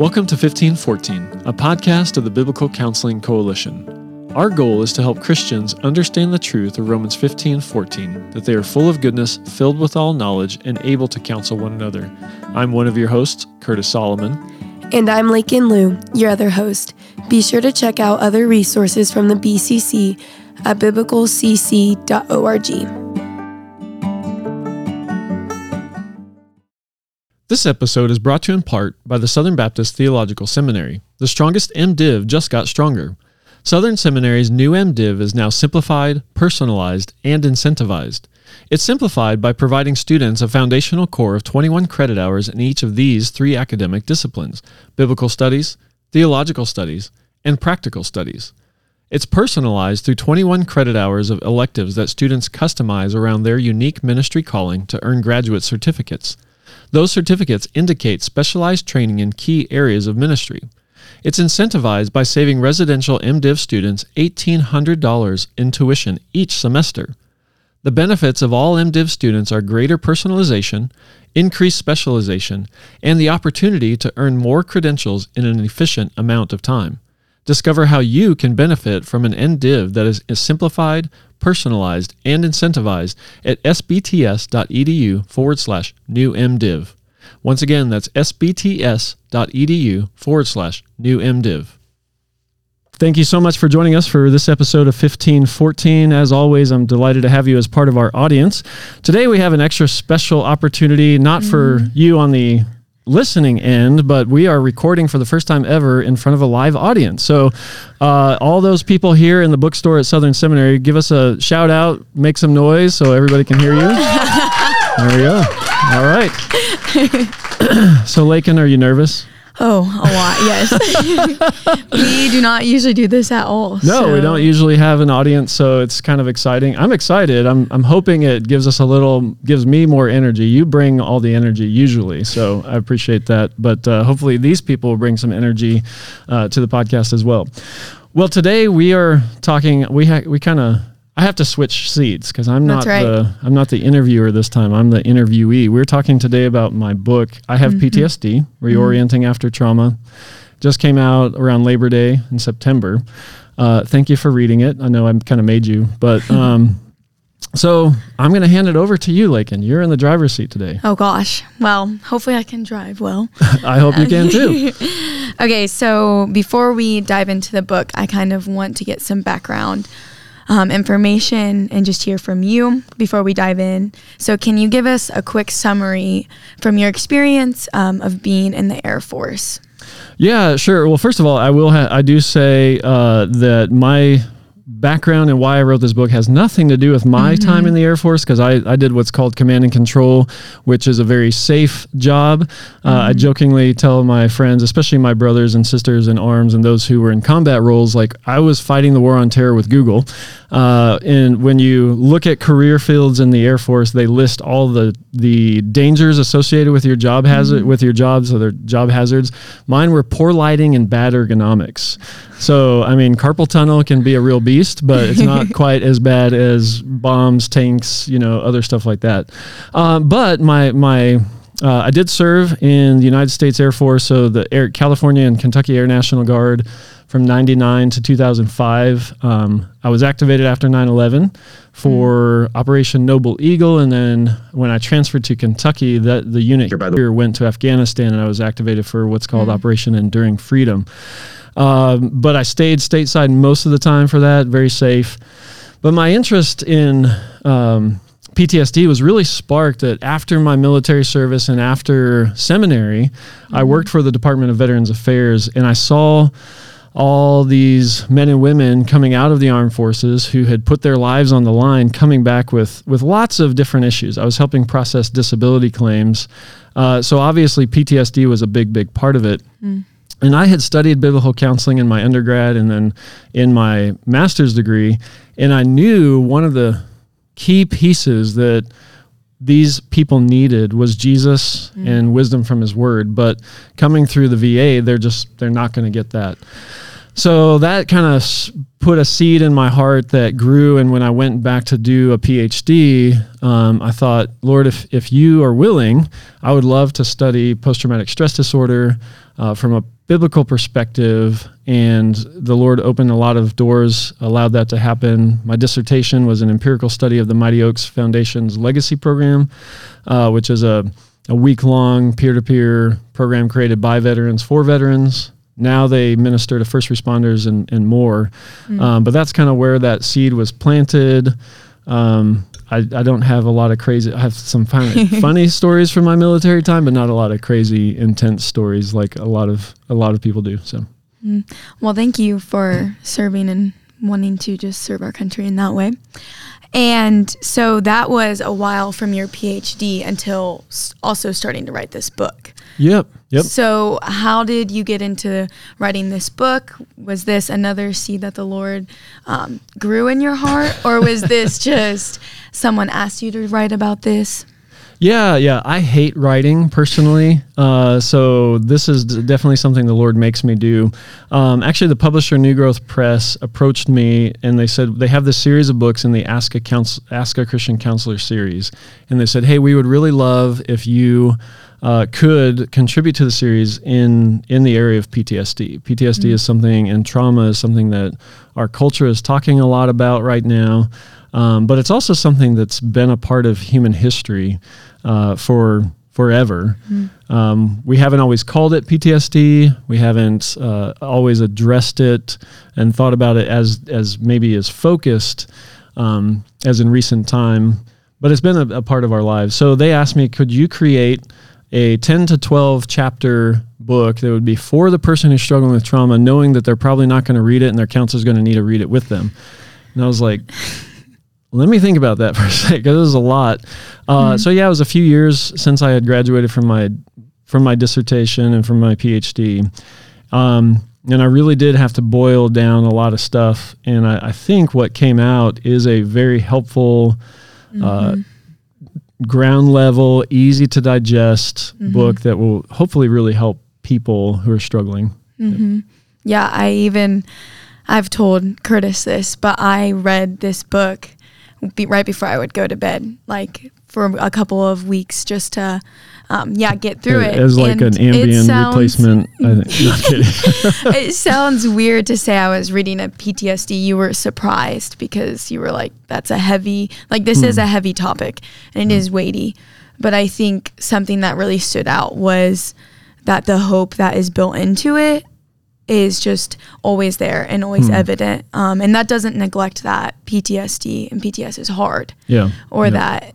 Welcome to 1514, a podcast of the Biblical Counseling Coalition. Our goal is to help Christians understand the truth of Romans 15:14, that they are full of goodness, filled with all knowledge, and able to counsel one another. I'm one of your hosts, Curtis Solomon. And I'm Lakin Liu, your other host. Be sure to check out other resources from the BCC at biblicalcc.org. This episode is brought to you in part by the Southern Baptist Theological Seminary. The strongest MDiv just got stronger. Southern Seminary's new MDiv is now simplified, personalized, and incentivized. It's simplified by providing students a foundational core of 21 credit hours in each of these three academic disciplines biblical studies, theological studies, and practical studies. It's personalized through 21 credit hours of electives that students customize around their unique ministry calling to earn graduate certificates. Those certificates indicate specialized training in key areas of ministry. It's incentivized by saving residential MDiv students $1,800 in tuition each semester. The benefits of all MDiv students are greater personalization, increased specialization, and the opportunity to earn more credentials in an efficient amount of time. Discover how you can benefit from an MDiv that is simplified, personalized, and incentivized at sbts.edu forward slash new MDiv. Once again, that's sbts.edu forward slash new MDiv. Thank you so much for joining us for this episode of 1514. As always, I'm delighted to have you as part of our audience. Today, we have an extra special opportunity, not for mm-hmm. you on the listening end, but we are recording for the first time ever in front of a live audience. So, uh, all those people here in the bookstore at Southern Seminary, give us a shout out, make some noise so everybody can hear you. there we go. All right. so, Lakin, are you nervous? Oh, a lot, yes. we do not usually do this at all. No, so- we don't usually have an audience, so it's kind of exciting. I'm excited. I'm I'm hoping it gives us a little, gives me more energy. You bring all the energy usually, so I appreciate that. But uh, hopefully, these people will bring some energy uh, to the podcast as well. Well, today we are talking. We ha- we kind of. I have to switch seats because I'm not right. the I'm not the interviewer this time. I'm the interviewee. We're talking today about my book. I have Mm-hmm. PTSD, reorienting after trauma. Just came out around Labor Day in September. Uh, thank you for reading it. I know I kind of made you, but um, so I'm going to hand it over to you, Lakin. You're in the driver's seat today. Oh gosh. Well, hopefully I can drive well. I hope you can too. okay, so before we dive into the book, I kind of want to get some background um, information and just hear from you before we dive in. So, can you give us a quick summary from your experience um, of being in the Air Force? Yeah, sure. Well, first of all, I will. Ha- I do say uh, that my background and why I wrote this book has nothing to do with my time in the Air Force because I, I did what's called command and control, which is a very safe job. Uh, I jokingly tell my friends, especially my brothers and sisters in arms and those who were in combat roles, like I was fighting the war on terror with Google. Uh, and when you look at career fields in the Air Force, they list all the the dangers associated with your job hazard with your jobs, so they're job hazards. Mine were poor lighting and bad ergonomics. So I mean, carpal tunnel can be a real beast, but it's not quite as bad as bombs, tanks, you know, other stuff like that. Uh, but my my uh, I did serve in the United States Air Force, so the Air, California and Kentucky Air National Guard from 99 to 2005. Um, I was activated after 9 11 for Operation Noble Eagle. And then when I transferred to Kentucky, that the unit here went to Afghanistan and I was activated for what's called Operation Enduring Freedom. Um, but I stayed stateside most of the time for that, very safe. But my interest in um, PTSD was really sparked that after my military service and after seminary, I worked for the Department of Veterans Affairs and I saw all these men and women coming out of the armed forces who had put their lives on the line coming back with with lots of different issues. I was helping process disability claims. Uh, so obviously ptsd was a big big part of it and I had studied biblical counseling in my undergrad and then in my master's degree. And I knew one of the key pieces that these people needed was Jesus and wisdom from his word. But coming through the VA, they're just, they're not going to get that. so that kind of put a seed in my heart that grew. And when I went back to do a PhD, um, I thought, Lord, if, if you are willing, I would love to study post traumatic stress disorder uh, from a biblical perspective. And the Lord opened a lot of doors, allowed that to happen. My dissertation was an empirical study of the Mighty Oaks Foundation's legacy program, uh, which is a, a week long peer to peer program created by veterans for veterans. Now they minister to first responders and, and more. Mm-hmm. Um, but that's kind of where that seed was planted. Um, I, I don't have a lot of crazy. I have some funny, funny stories from my military time, but not a lot of crazy, intense stories like a lot of a lot of people do. So, mm. well, thank you for serving and wanting to just serve our country in that way. And so that was a while from your PhD until also starting to write this book. Yep. Yep. So, how did you get into writing this book? Was this another seed that the Lord um, grew in your heart, or was this just someone asked you to write about this? Yeah, yeah. I hate writing personally. Uh, so this is definitely something the Lord makes me do. Um, actually, the publisher New Growth Press approached me and they said they have this series of books in the Ask a, Counsel- Ask a Christian Counselor series. And they said, hey, we would really love if you uh, could contribute to the series in in the area of PTSD. PTSD mm-hmm. is something, and trauma is something that our culture is talking a lot about right now. Um, but it's also something that's been a part of human history uh, for forever. Mm-hmm. Um, we haven't always called it PTSD. We haven't uh, always addressed it and thought about it as as maybe as focused um, as in recent time. But it's been a, a part of our lives. So they asked me, could you create a 10 to 12 chapter book that would be for the person who's struggling with trauma, knowing that they're probably not going to read it and their counselor's going to need to read it with them. And I was like, let me think about that for a second because it was a lot. Uh, mm-hmm. So yeah, it was a few years since I had graduated from my from my dissertation and from my PhD. Um, and I really did have to boil down a lot of stuff. And I, I think what came out is a very helpful uh, mm-hmm. uh, ground level, easy to digest mm-hmm. book that will hopefully really help people who are struggling. Mm-hmm. Yeah, I even I've told Curtis this, but I read this book be, right before I would go to bed, like for a couple of weeks, just to um, yeah, get through it. As like and an Ambien sounds, replacement. I think. it sounds weird to say I was reading a PTSD. You were surprised because you were like, "That's a heavy. Like this is hmm. a heavy topic, and it is weighty." But I think something that really stood out was that the hope that is built into it is just always there and always hmm. evident. Um, and that doesn't neglect that PTSD and PTS is hard. Yeah. Or yeah. that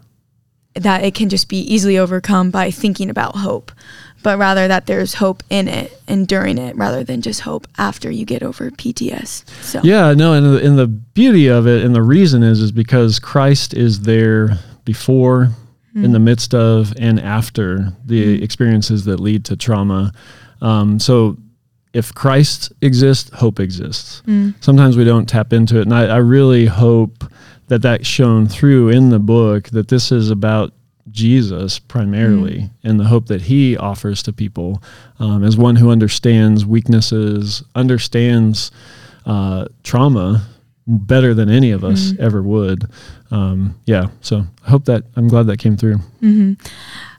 that it can just be easily overcome by thinking about hope, but rather that there's hope in it and during it rather than just hope after you get over PTS. So Yeah, no, and the, and the beauty of it and the reason is is because Christ is there before, mm-hmm. in the hmm. midst of, and after the mm-hmm. experiences that lead to trauma. Um, so if Christ exists, hope exists. Mm. Sometimes we don't tap into it, and I, I really hope that that shone through in the book that this is about Jesus primarily mm. and the hope that he offers to people um, as one who understands weaknesses, understands uh, trauma better than any of us mm. ever would. Um, yeah, so I hope that I'm glad that came through. Mm-hmm.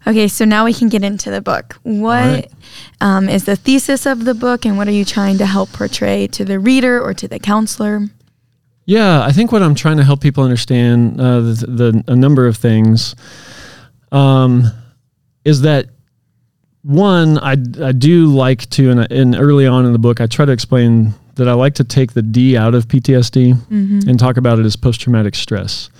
Okay, so now we can get into the book. What right. um, is the thesis of the book, and what are you trying to help portray to the reader or to the counselor? Yeah, I think what I'm trying to help people understand uh, the, the, a number of things um, is that one, I, I do like to, and, and early on in the book, I try to explain that I like to take the D out of PTSD mm-hmm. and talk about it as post traumatic stress.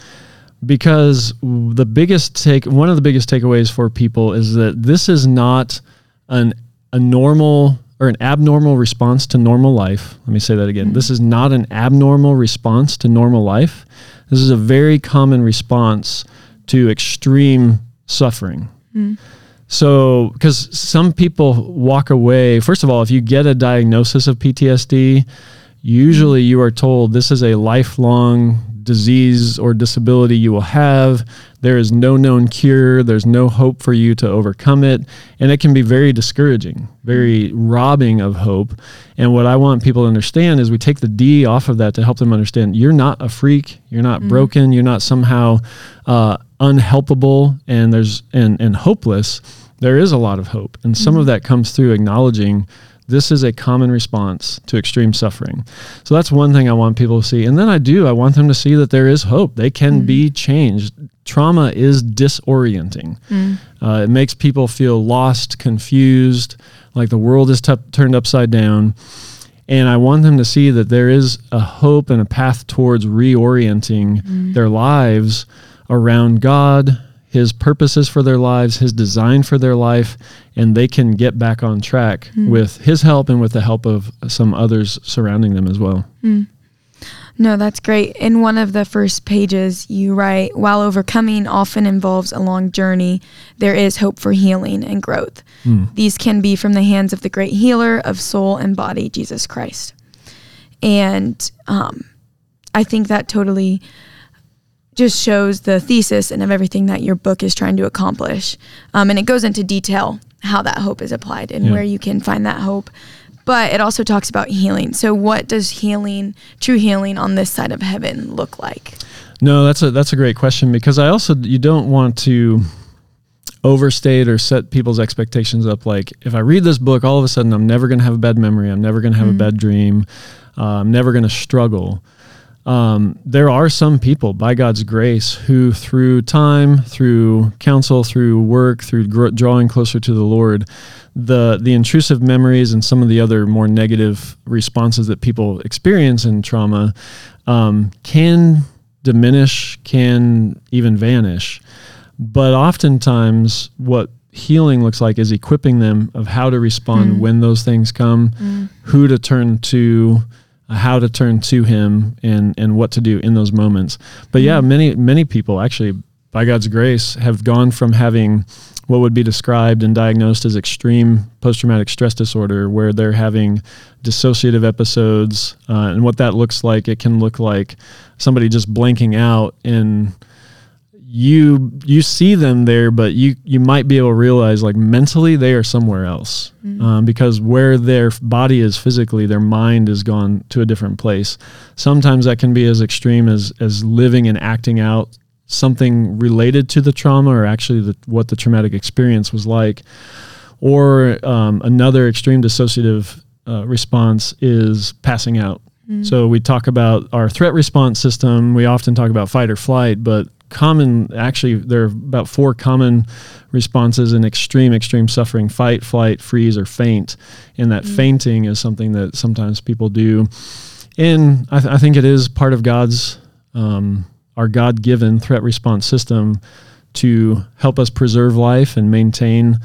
Because the biggest take, one of the biggest takeaways for people is that this is not an a normal or an abnormal response to normal life. Let me say that again. Mm-hmm. This is not an abnormal response to normal life. This is a very common response to extreme suffering. Mm-hmm. So, because some people walk away, first of all, if you get a diagnosis of PTSD, usually you are told this is a lifelong disease or disability you will have. There is no known cure. There's no hope for you to overcome it. And it can be very discouraging, very robbing of hope. And what I want people to understand is we take the D off of that to help them understand you're not a freak. You're not mm-hmm. broken. You're not somehow uh, unhelpable and there's and, and hopeless. There is a lot of hope. And some mm-hmm. of that comes through acknowledging this is a common response to extreme suffering. So that's one thing I want people to see. And then I do, I want them to see that there is hope. They can mm. be changed. Trauma is disorienting. Mm. Uh, it makes people feel lost, confused, like the world is t- turned upside down. And I want them to see that there is a hope and a path towards reorienting mm. their lives around God, his purposes for their lives, his design for their life, and they can get back on track mm. with his help and with the help of some others surrounding them as well. Mm. No, that's great. In one of the first pages, you write While overcoming often involves a long journey, there is hope for healing and growth. Mm. These can be from the hands of the great healer of soul and body, Jesus Christ. And um, I think that totally just shows the thesis and of everything that your book is trying to accomplish. Um, and it goes into detail how that hope is applied and yeah. where you can find that hope. But it also talks about healing. So, what does healing, true healing on this side of heaven, look like? No, that's a that's a great question because I also you don't want to overstate or set people's expectations up. Like if I read this book, all of a sudden I'm never going to have a bad memory. I'm never going to have mm-hmm. a bad dream. Uh, I'm never going to struggle um, there are some people, by God's grace, who through time, through counsel, through work, through gr- drawing closer to the Lord, the the intrusive memories and some of the other more negative responses that people experience in trauma um, can diminish, can even vanish. But oftentimes, what healing looks like is equipping them of how to respond mm. when those things come, mm. who to turn to how to turn to him and and what to do in those moments but yeah mm-hmm. many many people actually by god's grace have gone from having what would be described and diagnosed as extreme post-traumatic stress disorder where they're having dissociative episodes uh, and what that looks like it can look like somebody just blanking out and you you see them there, but you you might be able to realize like mentally they are somewhere else mm-hmm. um, because where their body is physically, their mind has gone to a different place. Sometimes that can be as extreme as as living and acting out something related to the trauma or actually the, what the traumatic experience was like. Or um, another extreme dissociative uh, response is passing out. Mm-hmm. So we talk about our threat response system. We often talk about fight or flight, but common actually there are about four common responses in extreme extreme suffering. Fight flight freeze or faint. And that mm. fainting is something that sometimes people do. And I, th- I think it is part of god's um, our god-given threat response system to help us preserve life and maintain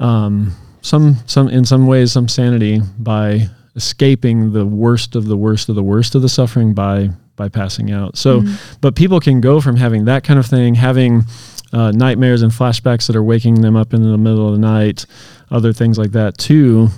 um, some some in some ways some sanity by escaping the worst of the worst of the worst of the suffering by by passing out. So, mm-hmm. but people can go from having that kind of thing, having uh, nightmares and flashbacks that are waking them up in the middle of the night, other things like that, to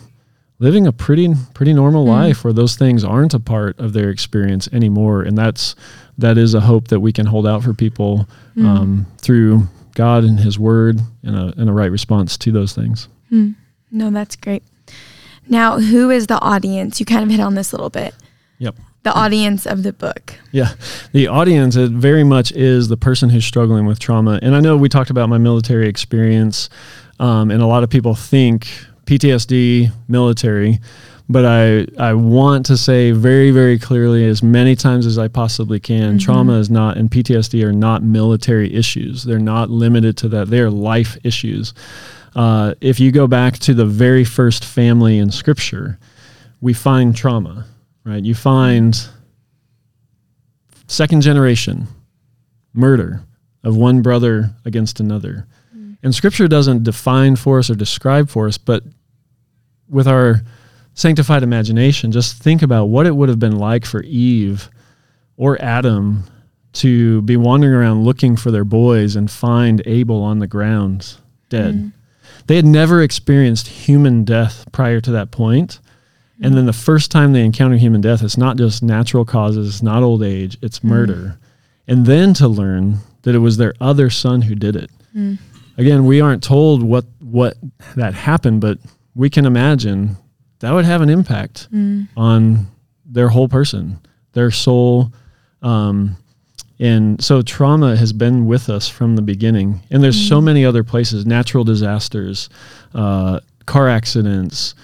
living a pretty pretty normal mm-hmm. life where those things aren't a part of their experience anymore. And that's that is a hope that we can hold out for people mm-hmm. um, through God and His Word and a, and a right response to those things. Mm. No, that's great. Now, who is the audience? You kind of hit on this a little bit. Yep the audience of the book. Yeah, the audience it very much is the person who's struggling with trauma. And I know we talked about my military experience, um, and a lot of people think PTSD, military, but I I want to say very very clearly as many times as I possibly can, mm-hmm. trauma is not and PTSD are not military issues. They're not limited to that. They are life issues. Uh, if you go back to the very first family in Scripture, we find trauma right? You find second generation murder of one brother against another. Mm. And scripture doesn't define for us or describe for us, but with our sanctified imagination, just think about what it would have been like for Eve or Adam to be wandering around looking for their boys and find Abel on the ground dead. Mm. They had never experienced human death prior to that point. And then the first time they encounter human death, it's not just natural causes, it's not old age, it's mm. murder. and then to learn that it was their other son who did it. Mm. Again, we aren't told what what that happened, but we can imagine that would have an impact Mm. on their whole person, their soul. Um, and so trauma has been with us from the beginning. And there's so many other places natural disasters, uh, car accidents,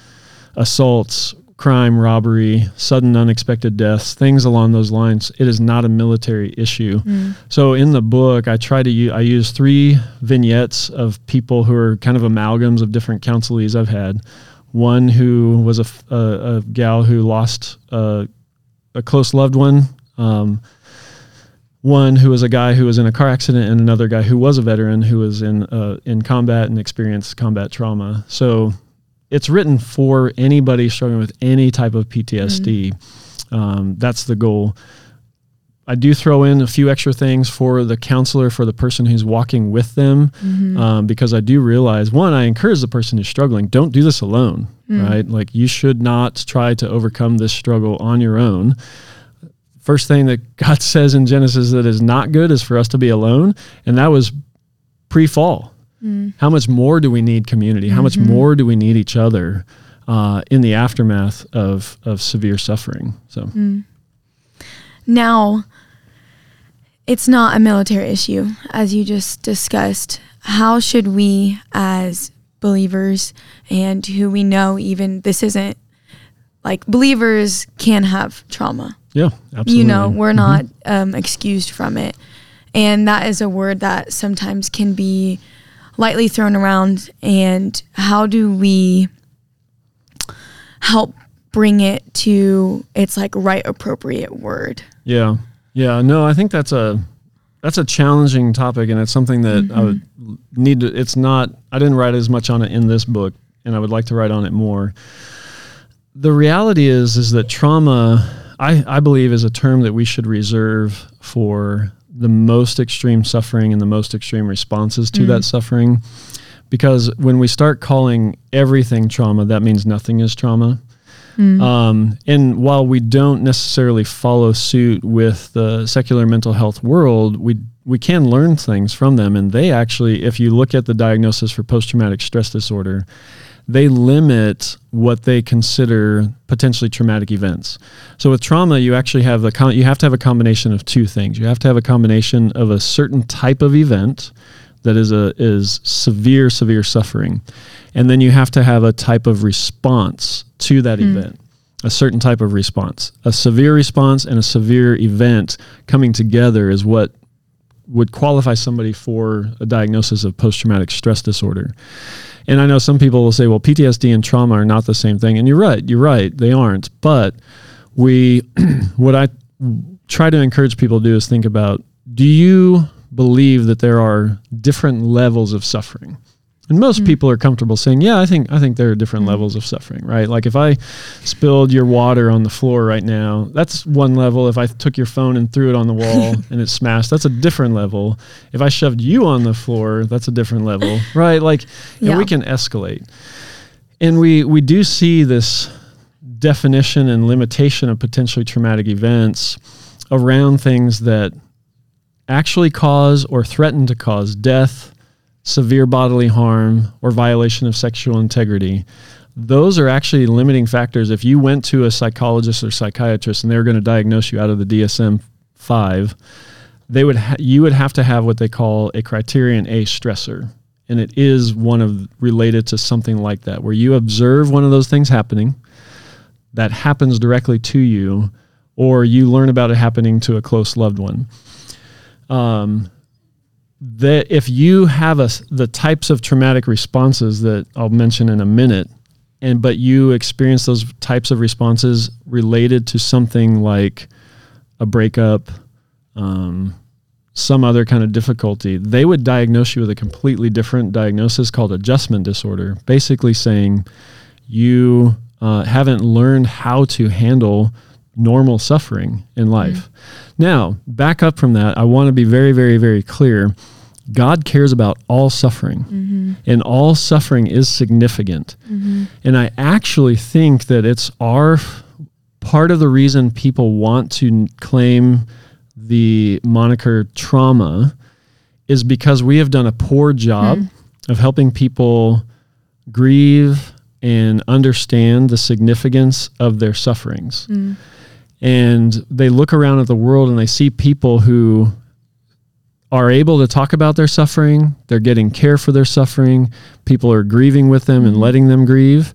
assaults, crime, robbery, sudden unexpected deaths, things along those lines. It is not a military issue. Mm. So in the book, I try to use, I use three vignettes of people who are kind of amalgams of different counselees I've had. One who was a a gal who lost a, a close loved one. Um, one who was a guy who was in a car accident, and another guy who was a veteran who was in uh, in combat and experienced combat trauma. So it's written for anybody struggling with any type of PTSD. Um, that's the goal. I do throw in a few extra things for the counselor, for the person who's walking with them, um, because I do realize one, I encourage the person who's struggling, don't do this alone, right? Like you should not try to overcome this struggle on your own. First thing that God says in Genesis that is not good is for us to be alone, and that was pre-fall. How much more do we need community? How much more do we need each other uh, in the aftermath of of severe suffering? So. Now, it's not a military issue, as you just discussed. How should we, as believers, and who we know, even this isn't like believers can have trauma. Yeah, absolutely. You know, we're Mhm. not um, excused from it. And that is a word that sometimes can be lightly thrown around. And how do we help bring it to its like right appropriate word? Yeah, yeah. No, I think that's a that's a challenging topic, and it's something that I would mm-hmm. need to. It's not. I didn't write as much on it in this book, and I would like to write on it more. The reality is, is that trauma. I, I believe is a term that we should reserve for the most extreme suffering and the most extreme responses to that suffering. Because when we start calling everything trauma, that means nothing is trauma. Um, and while we don't necessarily follow suit with the secular mental health world, we we can learn things from them. And they actually, if you look at the diagnosis for post traumatic stress disorder, they limit what they consider potentially traumatic events. So with trauma, you actually have a con- you have to have a combination of two things. You have to have a combination of a certain type of event that is a is severe severe suffering, and then you have to have a type of response to that hmm. event. A certain type of response. A severe response and a severe event coming together is what would qualify somebody for a diagnosis of post traumatic stress disorder. And I know some people will say, well, PTSD and trauma are not the same thing. And you're right, you're right, they aren't. But we, what I try to encourage people to do is think about do you believe that there are different levels of suffering? And most hmm. people are comfortable saying, "Yeah, I think I think there are different hmm. levels of suffering, right? Like if I spilled your water on the floor right now, that's one level. If I took your phone and threw it on the wall and it smashed, that's a different level. If I shoved you on the floor, that's a different level, right? Like, and Yeah. we can escalate. And we we do see this definition and limitation of potentially traumatic events around things that actually cause or threaten to cause death, severe bodily harm, or violation of sexual integrity. Those are actually limiting factors. If you went to a psychologist or psychiatrist and they were going to diagnose you out of the DSM 5, they would ha- you would have to have what they call a criterion A stressor. And it is one of related to something like that, where you observe one of those things happening that happens directly to you, or you learn about it happening to a close loved one um, that if you have a, the types of traumatic responses that I'll mention in a minute, and but you experience those types of responses related to something like a breakup, um, some other kind of difficulty, they would diagnose you with a completely different diagnosis called adjustment disorder, basically saying you uh, haven't learned how to handle normal suffering in mm-hmm. life. Now, back up from that, I want to be very, very, very clear. God cares about all suffering, mm-hmm. and all suffering is significant. Mm-hmm. And I actually think that it's our part of the reason people want to claim the moniker trauma is because we have done a poor job hmm. of helping people grieve and understand the significance of their sufferings. Hmm. And they look around at the world and they see people who are able to talk about their suffering, they're getting care for their suffering, people are grieving with them and mm-hmm. letting them grieve,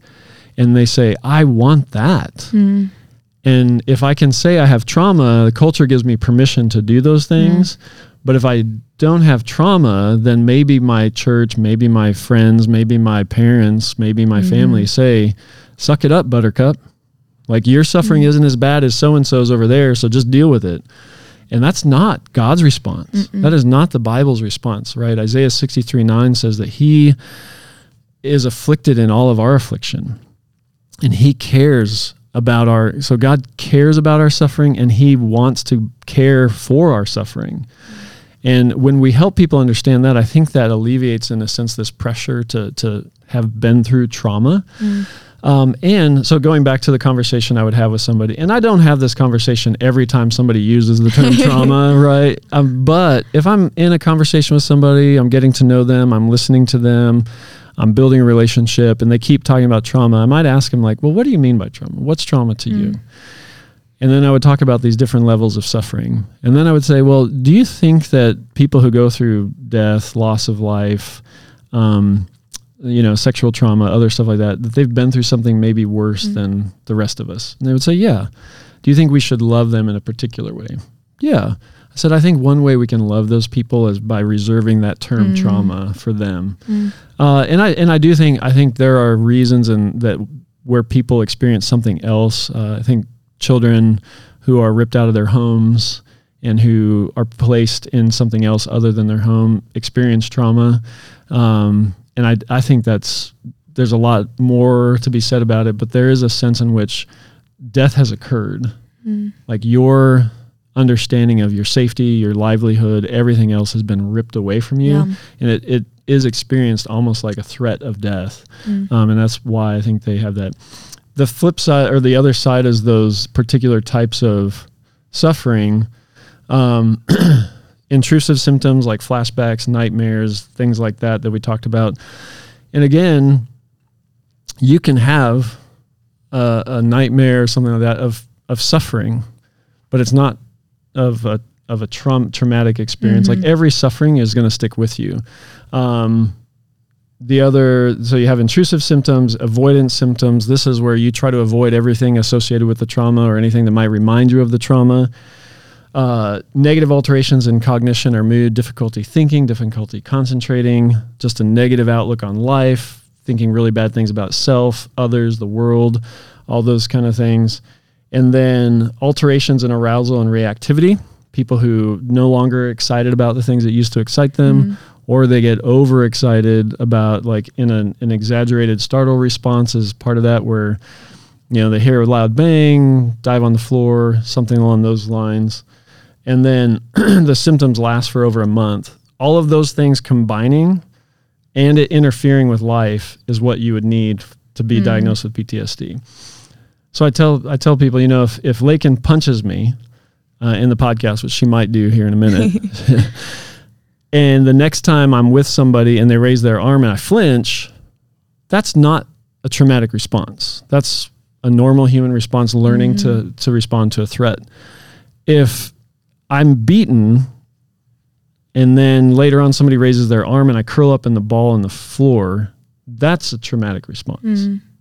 and they say, I want that. Mm-hmm. And if I can say I have trauma, the culture gives me permission to do those things. But if I don't have trauma, then maybe my church, maybe my friends, maybe my parents, maybe my mm-hmm. family say, suck it up, buttercup. Like your suffering mm-hmm. isn't as bad as so and so's over there, so just deal with it. And that's not God's response. That is not the Bible's response, right? Isaiah 63 9 says that He is afflicted in all of our affliction. And He cares about our, so God cares about our suffering and He wants to care for our suffering. And when we help people understand that, I think that alleviates, in a sense, this pressure to, to have been through trauma. Mm. Um, and so going back to the conversation I would have with somebody, and I don't have this conversation every time somebody uses the term trauma, right? Um, but if I'm in a conversation with somebody, I'm getting to know them, I'm listening to them, I'm building a relationship, and they keep talking about trauma, I might ask them like, "Well, what do you mean by trauma? What's trauma to you?" And then I would talk about these different levels of suffering. And then I would say, well, do you think that people who go through death, loss of life, um, you know, sexual trauma, other stuff like that, that they've been through something maybe worse than the rest of us? And they would say, yeah. Do you think we should love them in a particular way? Yeah. I said, I think one way we can love those people is by reserving that term trauma for them. Uh, and I and I do think I think there are reasons and that where people experience something else. Uh, I think children who are ripped out of their homes and who are placed in something else other than their home experience trauma. Um, and I, I think that's there's a lot more to be said about it, but there is a sense in which death has occurred. Like your understanding of your safety, your livelihood, everything else has been ripped away from you, Yeah. and it, it is experienced almost like a threat of death. Um, and that's why I think they have that. The flip side or the other side is those particular types of suffering. Um, intrusive symptoms like flashbacks, nightmares, things like that that we talked about. And again, you can have a, a nightmare or something like that of of suffering, but it's not of a of a traum- traumatic experience. Like every suffering is going to stick with you. Um, the other, so you have intrusive symptoms, avoidance symptoms. This is where you try to avoid everything associated with the trauma or anything that might remind you of the trauma. Uh, negative alterations in cognition or mood, difficulty thinking, difficulty concentrating, just a negative outlook on life, thinking really bad things about self, others, the world, all those kind of things. And then alterations in arousal and reactivity, people who no longer excited about the things that used to excite them, or they get overexcited about like in an, an exaggerated startle response is part of that where you know they hear a loud bang, dive on the floor, something along those lines and then the symptoms last for over a month. All of those things combining and it interfering with life is what you would need to be diagnosed with PTSD. So I tell I tell people, you know, if if Lakin punches me uh, in the podcast, which she might do here in a minute, and the next time I'm with somebody and they raise their arm and I flinch, that's not a traumatic response. That's a normal human response, learning to to respond to a threat. If I'm beaten and then later on somebody raises their arm and I curl up in the ball on the floor, that's a traumatic response,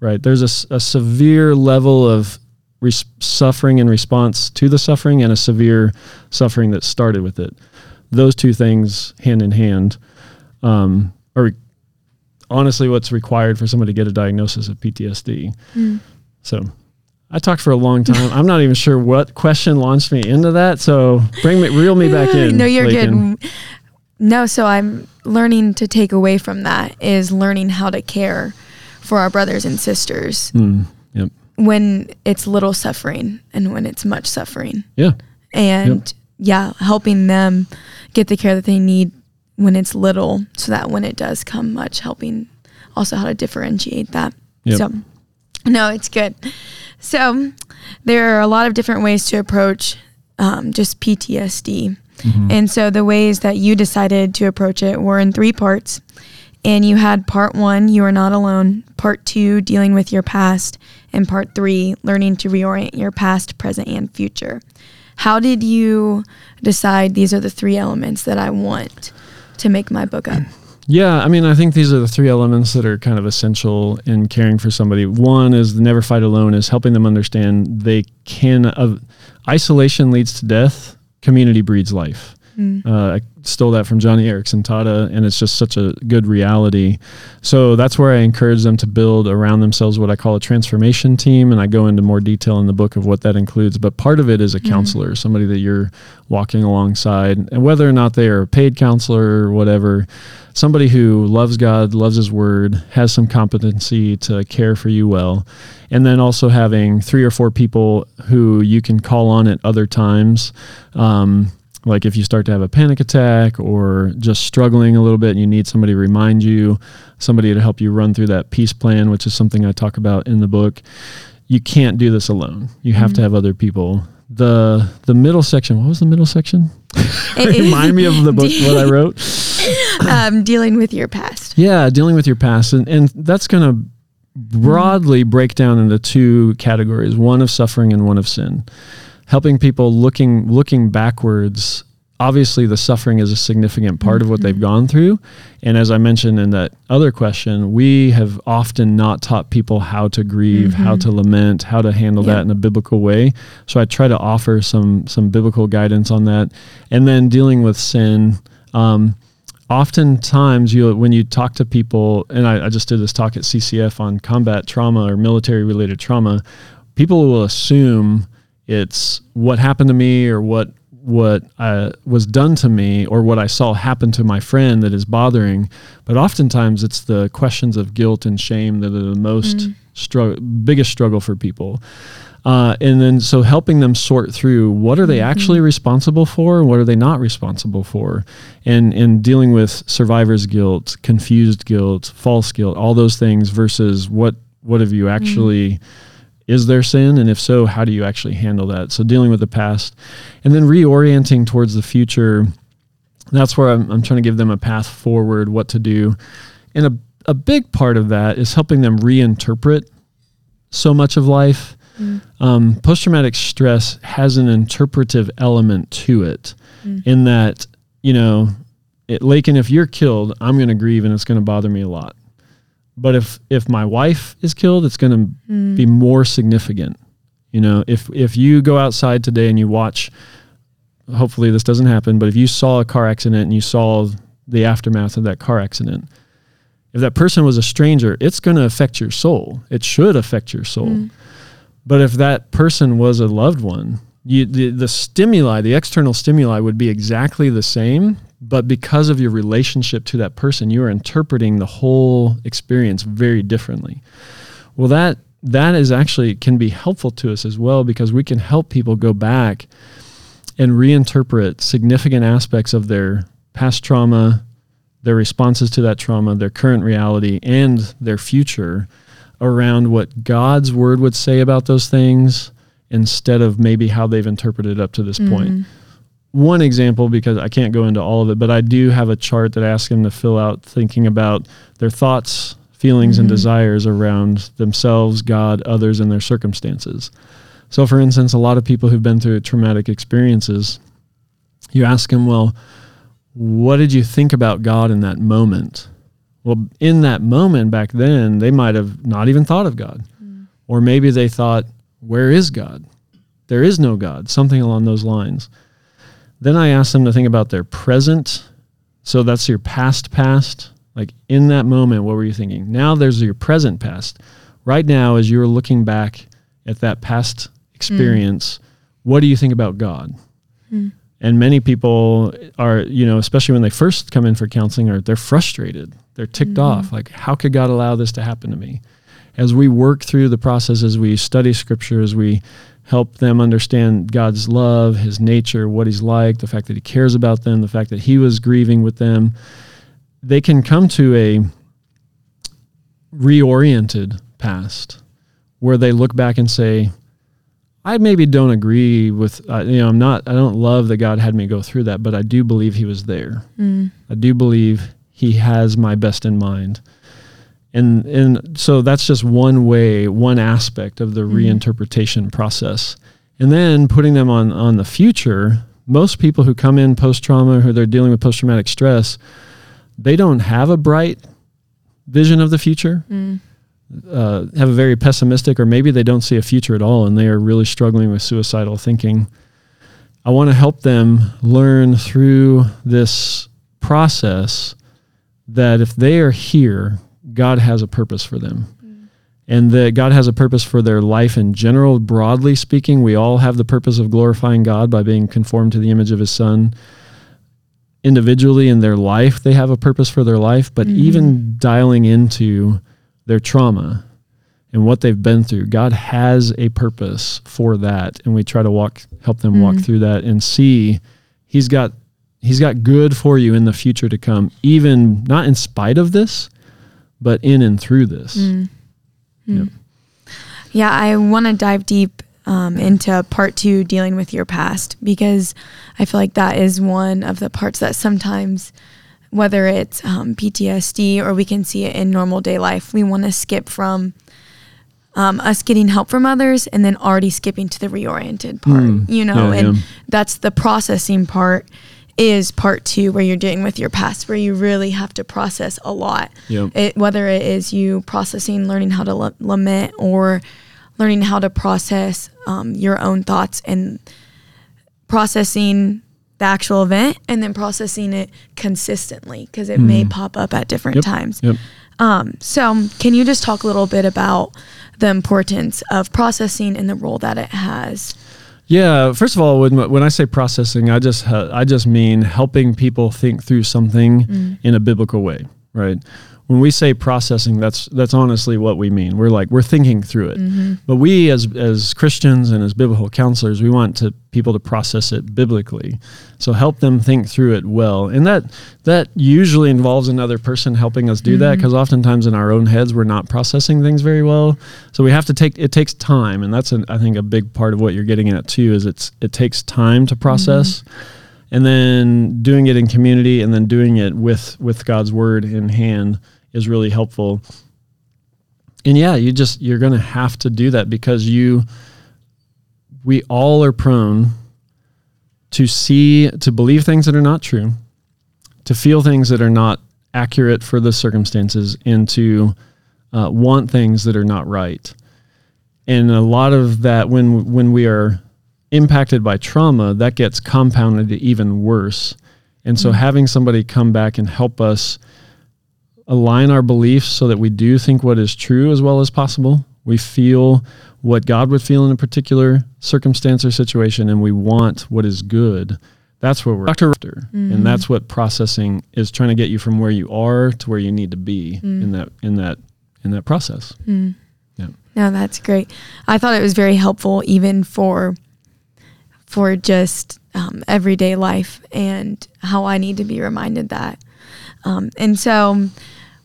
right? There's a severe level of res- suffering in response to the suffering and a severe suffering that started with it. Those two things, hand in hand, um, are honestly what's required for somebody to get a diagnosis of PTSD. So I talked for a long time. I'm not even sure what question launched me into that. So bring me, reel me back in. no, you're Lakin. good. No, so I'm learning to take away from that is learning how to care for our brothers and sisters Mm, yep. when it's little suffering and when it's much suffering. Yeah. And yeah, helping them get the care that they need when it's little so that when it does come much, helping also how to differentiate that. Yep. So, no, it's good. So, there are a lot of different ways to approach um, just PTSD. Mm-hmm. And so the ways that you decided to approach it were in three parts. And you had part one, you are not alone, part two, dealing with your past, and part three, learning to reorient your past, present, and future. How did you decide these are the three elements that I want to make my book up? Yeah, I mean, I think these are the three elements that are kind of essential in caring for somebody. One is the never fight alone, is helping them understand they can. Uh, isolation leads to death. Community breeds life. Mm. Uh, I stole that from Joni Eareckson Tada, and it's just such a good reality. So that's where I encourage them to build around themselves what I call a transformation team, and I go into more detail in the book of what that includes. But part of it is a Mm. counselor, somebody that you're walking alongside, and whether or not they are a paid counselor or whatever, somebody who loves God, loves His Word, has some competency to care for you well, and then also having three or four people who you can call on at other times. Um, like if you start to have a panic attack or just struggling a little bit and you need somebody to remind you, somebody to help you run through that peace plan, which is something I talk about in the book. You can't do this alone. You have to have other people. The the middle section, what was the middle section? Remind me of the book what I wrote. um, dealing with your past. Yeah, dealing with your past. And, and that's going to broadly break down into two categories one of suffering and one of sin. Helping people looking looking backwards. Obviously, the suffering is a significant part of what they've gone through. And as I mentioned in that other question, we have often not taught people how to grieve, how to lament, how to handle Yeah. that in a biblical way. So I try to offer some some biblical guidance on that. And then dealing with sin. Um, oftentimes you when you talk to people and I, I just did this talk at ccf on combat trauma or military related trauma people will assume it's what happened to me or what what uh, was done to me or what I saw happen to my friend that is bothering. But oftentimes it's the questions of guilt and shame that are the most struggle, biggest struggle for people. Uh, and then so helping them sort through what are they actually responsible for and what are they not responsible for and and dealing with survivor's guilt confused guilt false guilt all those things versus what what have you actually is there sin? And if so how do you actually handle that? So dealing with the past and then reorienting towards the future. That's where I'm, I'm trying to give them a path forward what to do. And a, a big part of that is helping them reinterpret so much of life. Um, post-traumatic stress has an interpretive element to it in that you know it, Lakin, if you're killed i'm going to grieve and it's going to bother me a lot but if if my wife is killed it's going to hmm. be more significant. You know if if you go outside today and you watch hopefully this doesn't happen but if you saw a car accident and you saw the aftermath of that car accident if that person was a stranger it's going to affect your soul. It should affect your soul. Hmm. But if that person was a loved one you, the, the stimuli the external stimuli would be exactly the same but because of your relationship to that person you are interpreting the whole experience very differently. Well that that is actually can be helpful to us as well because we can help people go back and reinterpret significant aspects of their past trauma their responses to that trauma their current reality and their future around what God's word would say about those things instead of maybe how they've interpreted up to this mm-hmm. point. One example, because I can't go into all of it, but I do have a chart that asks them to fill out thinking about their thoughts, feelings, and mm-hmm. desires around themselves, God, others, and their circumstances. So, for instance, a lot of people who've been through traumatic experiences, you ask them, well, what did you think about God in that moment? Well, in that moment back then, they might have not even thought of God. Mm. Or maybe they thought, where is God? There is no God, something along those lines. Then I ask them to think about their present. So that's your past past. Like in that moment, what were you thinking? Now there's your present past. Right now, as you're looking back at that past experience, what do you think about God? Hmm. And many people are, you know, especially when they first come in for counseling, are they're frustrated. They're ticked hmm. off. Like, how could God allow this to happen to me? As we work through the process, as we study scripture, as we help them understand God's love, his nature, what he's like, the fact that he cares about them, the fact that he was grieving with them, they can come to a reoriented past where they look back and say, I maybe don't agree with, uh, you know, I'm not, I don't love that God had me go through that, but I do believe He was there. Mm. I do believe He has my best in mind. And, and so that's just one way, one aspect of the Mhm. reinterpretation process. And then putting them on, on the future, most people who come in post trauma, who they're dealing with post traumatic stress, they don't have a bright vision of the future Mm. uh, have a very pessimistic, or maybe they don't see a future at all and they are really struggling with suicidal thinking. I want to help them learn through this process that if they are here, God has a purpose for them. And that God has a purpose for their life in general, broadly speaking. We all have the purpose of glorifying God by being conformed to the image of His Son individually in their life they have a purpose for their life but Mhm. even dialing into their trauma and what they've been through god has a purpose for that and we try to walk help them walk Mhm. through that and see he's got he's got good for you in the future to come even not in spite of this but in and through this Mm. Mm. Yep. Yeah, I want to dive deep um, into part two, dealing with your past, because I feel like that is one of the parts that sometimes, whether it's um, PTSD or we can see it in normal day life, we want to skip from um, us getting help from others and then already skipping to the reoriented part, Hmm. you know, Yeah, and yeah. that's the processing part is part two where you're dealing with your past where you really have to process a lot Yep. it, whether it is you processing learning how to la- lament or learning how to process um, your own thoughts and processing the actual event and then processing it consistently because it may Mm. pop up at different Yep. times Yep. um, so can you just talk a little bit about the importance of processing and the role that it has Yeah, first of all, when when I say processing, I just ha- I just mean helping people think through something Mm. in a biblical way, right? When we say processing, that's that's honestly what we mean. We're like we're thinking through it. Mm-hmm. But we as as Christians and as biblical counselors, we want to people to process it biblically. So help them think through it well. And that that usually involves another person helping us do that Mhm. because oftentimes in our own heads we're not processing things very well. So we have to take it takes time and that's an, I think a big part of what you're getting at too is it's it takes time to process. And then doing it in community and then doing it with with God's word in hand is really helpful. And yeah you just you're going to have to do that because you we all are prone to see to believe things that are not true to feel things that are not accurate for the circumstances and to uh, want things that are not right. And a lot of that when when we are impacted by trauma that gets compounded to even worse. And so Mhm. having somebody come back and help us align our beliefs so that we do think what is true as well as possible. We feel what God would feel in a particular circumstance or situation, and we want what is good. That's what we're after, Mhm. and that's what processing is trying to get you from where you are to where you need to be Mm. in that in that in that process. Mm. Yeah. No, that's great. I thought it was very helpful even for for just um, everyday life and how I need to be reminded that. Um, and so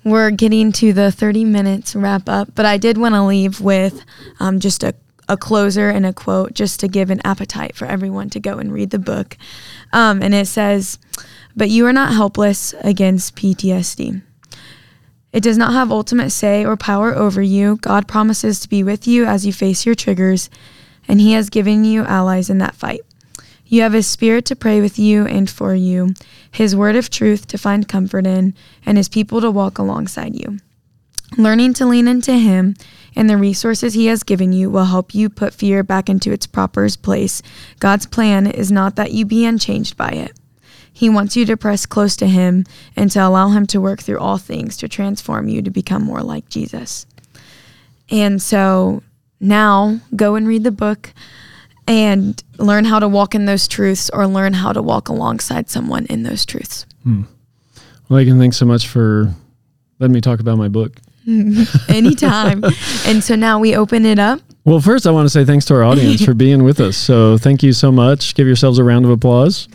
we're getting to the 30 minutes wrap up, but I did want to leave with um, just a, a closer and a quote just to give an appetite for everyone to go and read the book. Um, and it says, But you are not helpless against PTSD. It does not have ultimate say or power over you. God promises to be with you as you face your triggers, and He has given you allies in that fight. You have His Spirit to pray with you and for you, His word of truth to find comfort in, and His people to walk alongside you. Learning to lean into Him and the resources He has given you will help you put fear back into its proper place. God's plan is not that you be unchanged by it. He wants you to press close to Him and to allow Him to work through all things to transform you to become more like Jesus. And so now go and read the book and learn how to walk in those truths or learn how to walk alongside someone in those truths. Hmm. Well, again, thanks so much for letting me talk about my book. Anytime. and so now we open it up. Well, first, I want to say thanks to our audience for being with us. So, thank you so much. Give yourselves a round of applause.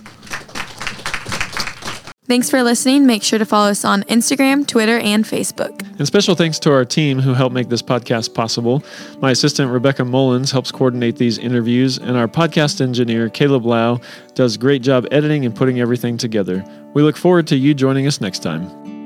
Thanks for listening. Make sure to follow us on Instagram, Twitter, and Facebook. And special thanks to our team who helped make this podcast possible. My assistant, Rebecca Mullins, helps coordinate these interviews, and our podcast engineer, Caleb Lau, does a great job editing and putting everything together. We look forward to you joining us next time.